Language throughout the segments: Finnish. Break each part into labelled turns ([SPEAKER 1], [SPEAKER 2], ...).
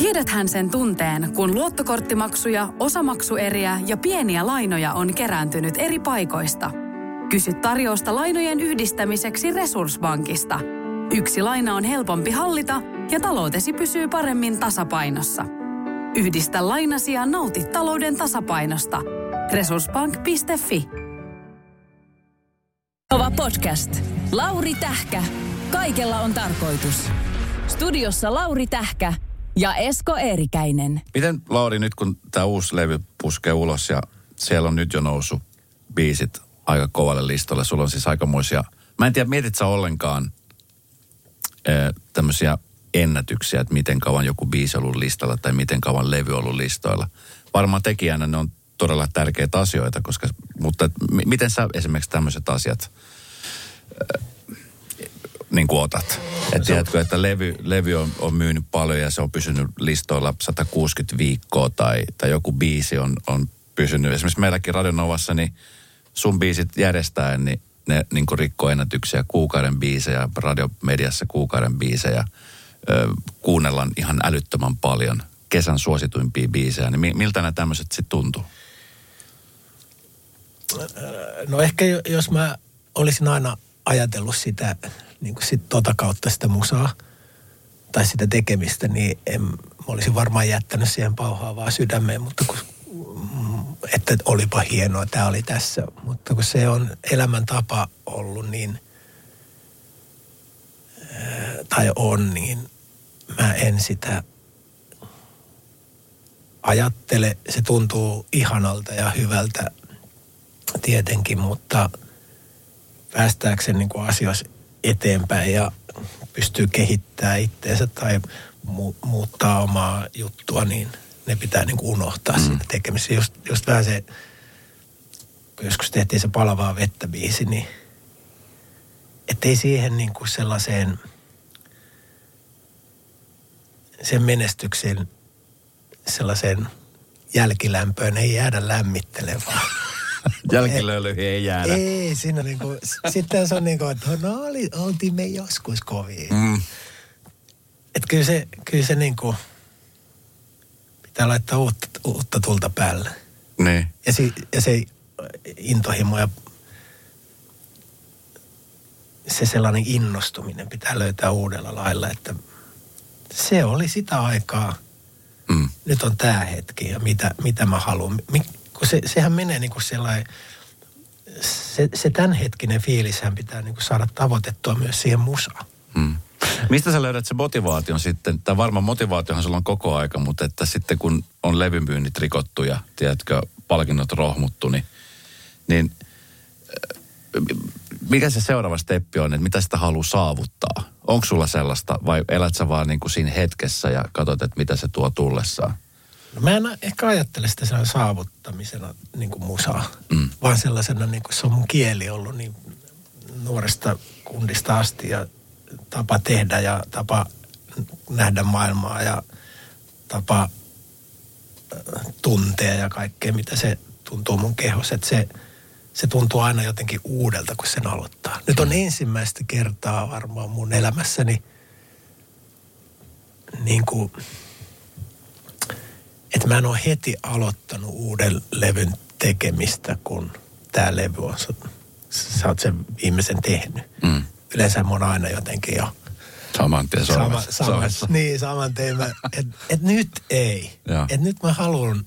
[SPEAKER 1] Tiedäthän sen tunteen, kun luottokorttimaksuja, osamaksueriä ja pieniä lainoja on kerääntynyt eri paikoista. Kysy tarjousta lainojen yhdistämiseksi Resurssbankista. Yksi laina on helpompi hallita ja taloutesi pysyy paremmin tasapainossa. Yhdistä lainasi ja nauti talouden tasapainosta. Resurssbank.fi
[SPEAKER 2] Ova podcast. Lauri Tähkä. Kaikella on tarkoitus. Studiossa Lauri Tähkä ja Esko Eerikäinen.
[SPEAKER 3] Miten Lauri, nyt kun tämä uusi levy puskee ulos ja siellä on nyt jo noussut biisit aika kovalle listalle, sulla on siis aikamoisia, mä en tiedä, mietit sä ollenkaan tämmöisiä ennätyksiä, että miten kauan joku biisi on ollut listalla tai miten kauan levy on ollut listoilla. Varmaan tekijänä ne on todella tärkeitä asioita, koska, mutta miten sä esimerkiksi tämmöiset asiat niin kuin otat? Että tiedätkö, että levy, levy on, on myynyt paljon ja se on pysynyt listoilla 160 viikkoa tai, tai joku biisi on, on pysynyt. Esimerkiksi meilläkin Radionovassa, niin sun biisit järjestää, niin ne niin kuin rikkoo ennätyksiä, kuukauden biisejä, radiomediassa kuukauden biisejä. Ö, kuunnellaan ihan älyttömän paljon kesän suosituimpia biisejä. Niin mi- miltä nämä tämmöiset sitten tuntuu?
[SPEAKER 4] No ehkä jo- jos mä olisin aina ajatellut sitä, niin kuin sit tota kautta sitä musaa tai sitä tekemistä, niin en, mä olisin varmaan jättänyt siihen pauhaavaa sydämeen, mutta kun, mm, että olipa hienoa, tämä oli tässä. Mutta kun se on elämäntapa ollut, niin tai on, niin mä en sitä ajattele. Se tuntuu ihanalta ja hyvältä tietenkin, mutta päästääkseen niin kuin asioissa eteenpäin ja pystyy kehittämään itseensä tai mu- muuttaa omaa juttua, niin ne pitää niin kuin unohtaa mm. siinä tekemisessä. Just, just vähän se, kun joskus tehtiin se palavaa vettä biisi, niin ettei siihen niin kuin sellaiseen sen menestyksen sellaiseen jälkilämpöön ei jäädä lämmittelevään.
[SPEAKER 3] Jälkilöilyihin ei jäädä.
[SPEAKER 4] Ei, siinä niinku, sitten se on niinku, että no oli, oltiin me joskus kovin.
[SPEAKER 3] Mm.
[SPEAKER 4] Että kyllä se, kyllä se niinku, pitää laittaa uutta, uutta tulta päälle.
[SPEAKER 3] Niin.
[SPEAKER 4] Ja, si, ja se intohimo ja se sellainen innostuminen pitää löytää uudella lailla, että se oli sitä aikaa.
[SPEAKER 3] Mm.
[SPEAKER 4] Nyt on tämä hetki ja mitä, mitä mä haluan. Kun se, sehän menee niin kuin sellainen, se, se tämänhetkinen fiilishän pitää niin kuin saada tavoitettua myös siihen musaan.
[SPEAKER 3] Mm. Mistä sä löydät se motivaation sitten? Tai varmaan motivaatiohan sulla on koko aika, mutta että sitten kun on levymyynnit rikottu ja tiedätkö, palkinnot rohmuttu, niin, niin äh, mikä se seuraava steppi on, että mitä sitä haluaa saavuttaa? Onko sulla sellaista vai elät sä vaan niin kuin siinä hetkessä ja katsot, että mitä se tuo tullessaan?
[SPEAKER 4] No mä en ehkä ajattele sitä sellainen saavuttamisena niin kuin musaa, mm. vaan sellaisena niin kuin se on mun kieli ollut niin nuoresta kundista asti ja tapa tehdä ja tapa nähdä maailmaa ja tapa äh, tuntea ja kaikkea, mitä se tuntuu mun kehossa. Että se, se tuntuu aina jotenkin uudelta, kun sen aloittaa. Nyt on ensimmäistä kertaa varmaan mun elämässäni niin kuin että mä en ole heti aloittanut uuden levyn tekemistä, kun tämä levy on, sä, sä oot sen viimeisen tehnyt.
[SPEAKER 3] Mm.
[SPEAKER 4] Yleensä mä oon aina jotenkin jo
[SPEAKER 3] Saman tien
[SPEAKER 4] sama, sama, niin, saman mä, et, et nyt ei.
[SPEAKER 3] Joo.
[SPEAKER 4] Et nyt mä haluan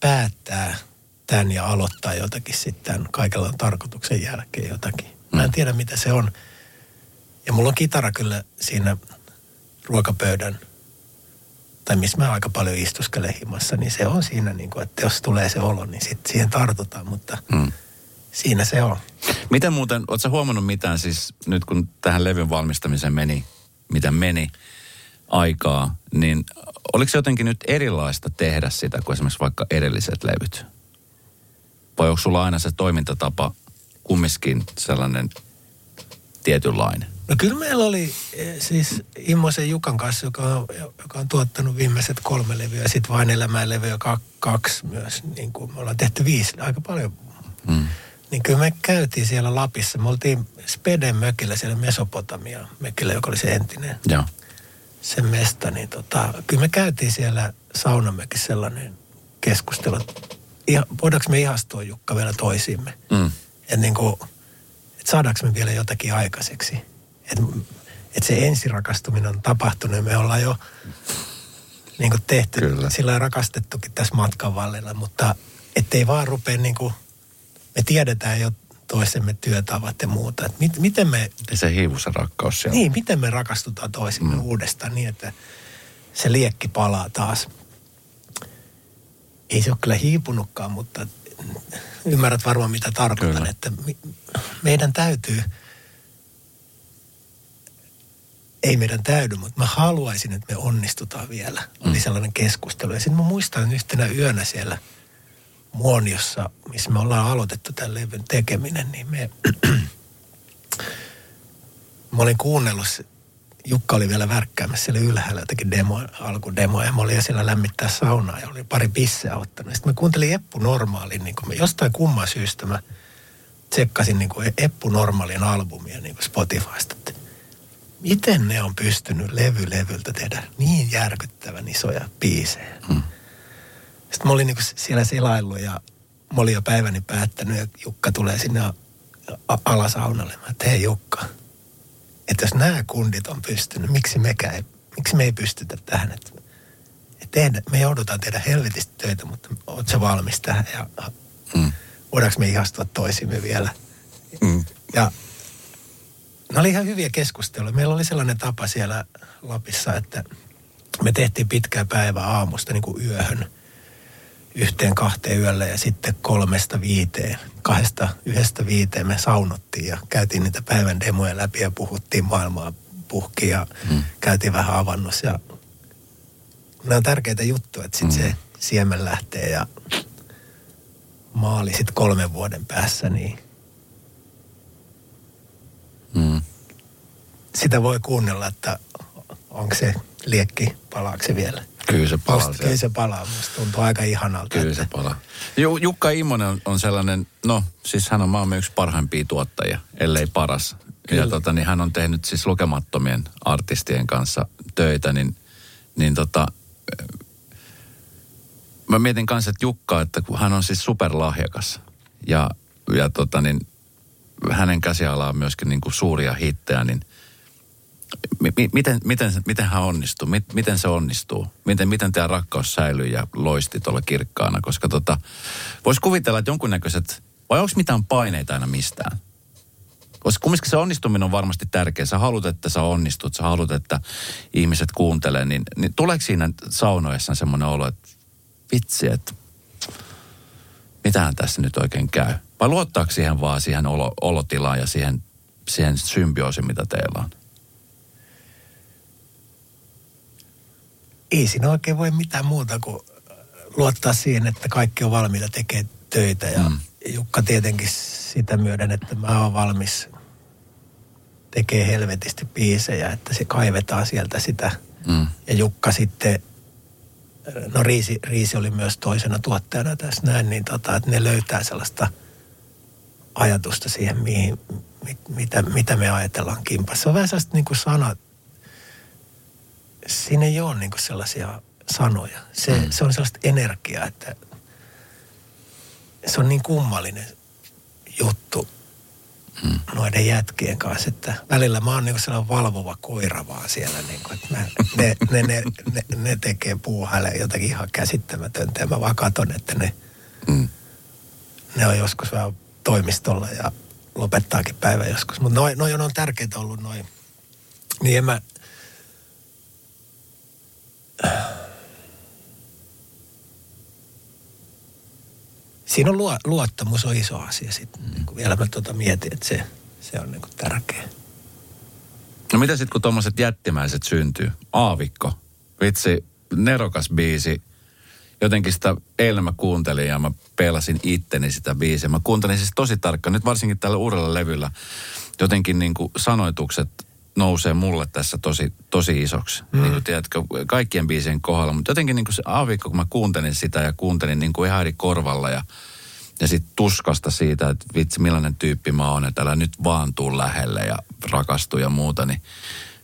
[SPEAKER 4] päättää tämän ja aloittaa jotakin sitten kaikella tarkoituksen jälkeen jotakin. Mä en tiedä mitä se on. Ja mulla on kitara kyllä siinä ruokapöydän, tai missä mä aika paljon istuskelen himassa, niin se on siinä, niin kuin, että jos tulee se olo, niin sit siihen tartutaan, mutta
[SPEAKER 3] Mm.
[SPEAKER 4] siinä se on.
[SPEAKER 3] Miten muuten, ootko huomannut mitään siis nyt kun tähän levyn valmistamiseen meni, mitä meni aikaa, niin oliko se jotenkin nyt erilaista tehdä sitä kuin esimerkiksi vaikka edelliset levyt? Vai onko sulla aina se toimintatapa kumminkin sellainen tietynlainen?
[SPEAKER 4] No kyllä meillä oli eh, siis Immosen Jukan kanssa, joka on, joka on tuottanut viimeiset kolme levyä, sitten vain elämää levyä kak, kaksi myös. Niin kuin me ollaan tehty viisi, aika paljon.
[SPEAKER 3] Mm.
[SPEAKER 4] Niin kyllä me käytiin siellä Lapissa. Me oltiin Speden mökillä siellä Mesopotamia mökillä, joka oli se entinen.
[SPEAKER 3] Joo.
[SPEAKER 4] se mesta, niin tota, kyllä me käytiin siellä saunammekin sellainen keskustelu, iha, voidaanko me ihastua Jukka vielä toisiimme.
[SPEAKER 3] Mm.
[SPEAKER 4] Että niin kuin, että saadaanko me vielä jotakin aikaiseksi. Että että se ensirakastuminen on tapahtunut ja me ollaan jo niin kuin tehty,
[SPEAKER 3] Kyllä.
[SPEAKER 4] sillä rakastettukin tässä matkan vallilla, mutta ettei vaan rupea niin kuin, me tiedetään jo toisemme työtavat ja muuta. Että mit, miten me
[SPEAKER 3] Ja se hiivu se rakkaus siellä.
[SPEAKER 4] niin, miten me rakastutaan toisimme mm. uudestaan niin, että se liekki palaa taas. Ei se ole kyllä hiipunutkaan, mutta ymmärrät varmaan mitä tarkoitan,
[SPEAKER 3] Kyllä.
[SPEAKER 4] että meidän täytyy, ei meidän täydy, mutta mä haluaisin, että me onnistutaan vielä. Oli
[SPEAKER 3] Mm.
[SPEAKER 4] sellainen keskustelu. Ja sitten mä muistan yhtenä yönä siellä Muoniossa, missä me ollaan aloitettu tämän levyn tekeminen, niin me mä olin kuunnellut, Jukka oli vielä värkkäämässä siellä ylhäällä jotakin demo, alkudemoja. Ja mä olin siellä lämmittää saunaa ja oli pari pisseä ottanut. Sitten mä kuuntelin Eppu Normaalin, niin kuin mä, jostain kumman syystä mä tsekkasin niin kuin Eppu Normaalin albumia niin kuin Spotifysta. Että miten ne on pystynyt levy levyltä tehdä niin järkyttävän isoja biisejä.
[SPEAKER 3] Mm.
[SPEAKER 4] Sitten mä olin niin siellä selaillut ja mä olin jo päiväni päättänyt ja Jukka tulee sinne a- alasaunalle. Mä että hei Jukka, että jos nämä kundit on pystynyt, miksi mekään ei, miksi me ei pystytä tähän, että, että tehdä, me joudutaan tehdä helvetisti töitä, mutta oot sä valmis tähän ja
[SPEAKER 3] Mm.
[SPEAKER 4] voidaanko me ihastua toisimme vielä.
[SPEAKER 3] Mm.
[SPEAKER 4] Ja ne oli ihan hyviä keskusteluja. Meillä oli sellainen tapa siellä Lapissa, että me tehtiin pitkää päivää aamusta niin kuin yöhön yhteen kahteen yölle ja sitten kolmesta viiteen, kahdesta yhdestä viiteen me saunottiin ja käytiin niitä päivän demoja läpi ja puhuttiin maailmaa puhki ja
[SPEAKER 3] Mm.
[SPEAKER 4] käytiin vähän avannossa ja nämä on tärkeitä juttuja, että sitten
[SPEAKER 3] Mm.
[SPEAKER 4] se siemen lähtee ja maali sitten kolmen vuoden päässä, niin
[SPEAKER 3] Mm.
[SPEAKER 4] Sitä voi kuunnella, että onko se liekki, palaako se vielä.
[SPEAKER 3] Kyllä se palaa
[SPEAKER 4] Musta, kyllä se palaa, musta tuntuu aika ihanalta.
[SPEAKER 3] Kyllä
[SPEAKER 4] että-
[SPEAKER 3] se palaa. Ju, Jukka Immonen on, on sellainen, no siis hän on maailman yksi parhaimpia tuottajia, ellei paras.
[SPEAKER 4] Kyllä.
[SPEAKER 3] Ja tota, niin hän on tehnyt siis lukemattomien artistien kanssa töitä, niin, niin tota, mä mietin kanssa, että Jukka, että kun hän on siis superlahjakas ja, ja tota niin, hänen käsialaa on myöskin niin kuin suuria hittejä, niin mi- mi- miten, miten, miten hän onnistuu? Mit, miten se onnistuu? Miten, miten tämä rakkaus säilyy ja loisti tuolla kirkkaana? Koska tota, voisi kuvitella, että jonkunnäköiset, vai onko mitään paineita aina mistään? Koska kumminkin se onnistuminen on varmasti tärkeä. Sä haluat, että sä onnistut, sä haluat, että ihmiset kuuntelee. Niin, niin tuleeko siinä saunoessa semmoinen olo, että vitsi, että mitähän tässä nyt oikein käy? Vai luottaako siihen vaan siihen olo, olotilaan ja siihen, siihen symbioosiin, mitä teillä on?
[SPEAKER 4] Ei siinä oikein voi mitään muuta kuin luottaa siihen, että kaikki on valmiita tekemään töitä. Ja
[SPEAKER 3] Mm.
[SPEAKER 4] Jukka tietenkin sitä myöden, että mä oon valmis tekee helvetisti biisejä, että se kaivetaan sieltä sitä.
[SPEAKER 3] Mm.
[SPEAKER 4] Ja Jukka sitten, no Riisi, Riisi oli myös toisena tuottajana tässä näin, niin tota, että ne löytää sellaista ajatusta siihen, mihin, mit, mitä, mitä me ajatellaan kimpassa. Se on vähän sellaista niin kuin sanat, siinä ei ole niin sellaisia sanoja. Se,
[SPEAKER 3] Mm.
[SPEAKER 4] se on sellaista energiaa, että se on niin kummallinen juttu
[SPEAKER 3] Mm.
[SPEAKER 4] noiden jätkien kanssa, että välillä mä oon niin sellainen valvova koira vaan siellä, niin kuin, että mä, ne, ne, ne, ne, ne, tekee puuhaille jotakin ihan käsittämätöntä ja mä vaan katon, että ne,
[SPEAKER 3] Mm.
[SPEAKER 4] ne on joskus vähän toimistolla ja lopettaakin päivä joskus. Mutta noin noi on tärkeitä ollut noin. Niin en mä... Siinä on luo, luottamus on iso asia sitten. Niin kun vielä mä tuota mietin, että se, se on niin tärkeä.
[SPEAKER 3] No mitä sitten, kun tuommoiset jättimäiset syntyy? Aavikko. Vitsi, nerokas biisi. Jotenkin sitä eilen mä kuuntelin ja mä pelasin itteni sitä biisiä. Mä kuuntelin siis tosi tarkkaan, nyt varsinkin tällä uudella levyllä. Jotenkin niin kuin sanoitukset nousee mulle tässä tosi, tosi isoksi. Mm. Niin kuin tiedätkö, kaikkien biisien kohdalla. Mutta jotenkin niin kuin se aavikko, kun mä kuuntelin sitä ja kuuntelin niin kuin ihan eri korvalla ja ja sitten tuskasta siitä, että vitsi millainen tyyppi mä oon, että älä nyt vaan tuu lähelle ja rakastu ja muuta, niin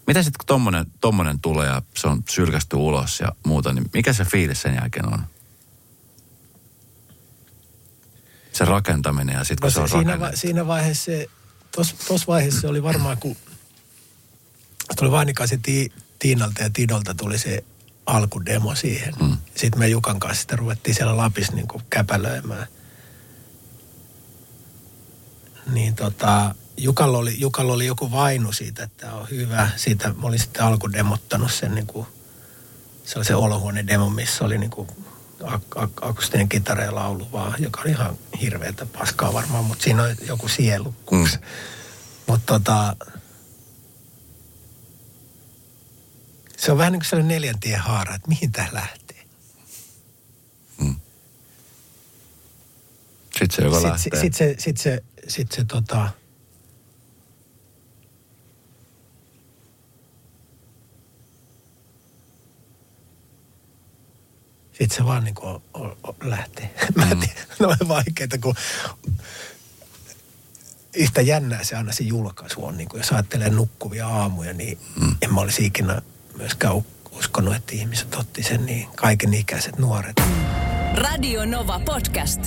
[SPEAKER 3] Mitä sitten kun tommonen, tommonen tulee ja se on sylkästy ulos ja muuta, niin mikä se fiilis sen jälkeen on? Se rakentaminen ja sitten kun
[SPEAKER 4] No
[SPEAKER 3] se,
[SPEAKER 4] se,
[SPEAKER 3] on
[SPEAKER 4] siinä, va, siinä vaiheessa se, tos, vaiheessa oli varmaan, kun tuli Vainikaisen ti, Tiinalta ja Tidolta tuli se alkudemo siihen. Mm. Sitten me Jukan kanssa sitten ruvettiin siellä Lapissa niin kuin käpälöimään. Niin tota, Jukalla oli, Jukalla oli joku vainu siitä, että tämä on hyvä. Siitä mä olin sitten alkudemottanut sen niin kuin, sellaisen olohuonedemon, missä oli niin kuin ak- ak- akustinen kitara ja laulu vaan, joka oli ihan hirveätä paskaa varmaan, mutta siinä on joku sielu. Mm. Mutta tota, se on vähän niin kuin sellainen neljän tien haara, että mihin tämä lähtee.
[SPEAKER 3] Sitten se joka
[SPEAKER 4] Sitten
[SPEAKER 3] lähtee.
[SPEAKER 4] sit se, sit se, sit se tota, Sitten se vaan niin kuin lähtee. Mä en tiedä, ne on vaikeita, kun yhtä jännää se aina se julkaisu on. Niin kuin jos ajattelee nukkuvia aamuja, niin mm. en mä olisi ikinä myöskään uskonut, että ihmiset otti sen niin kaiken ikäiset nuoret.
[SPEAKER 2] Radio Nova Podcast.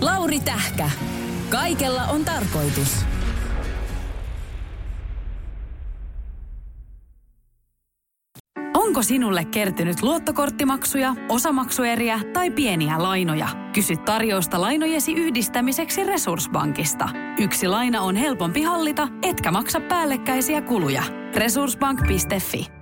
[SPEAKER 2] Lauri Tähkä. Kaikella on tarkoitus.
[SPEAKER 1] Onko sinulle kertynyt luottokorttimaksuja, osamaksueriä tai pieniä lainoja? Kysy tarjousta lainojesi yhdistämiseksi Resurssbankista. Yksi laina on helpompi hallita, etkä maksa päällekkäisiä kuluja. Resurssbank.fi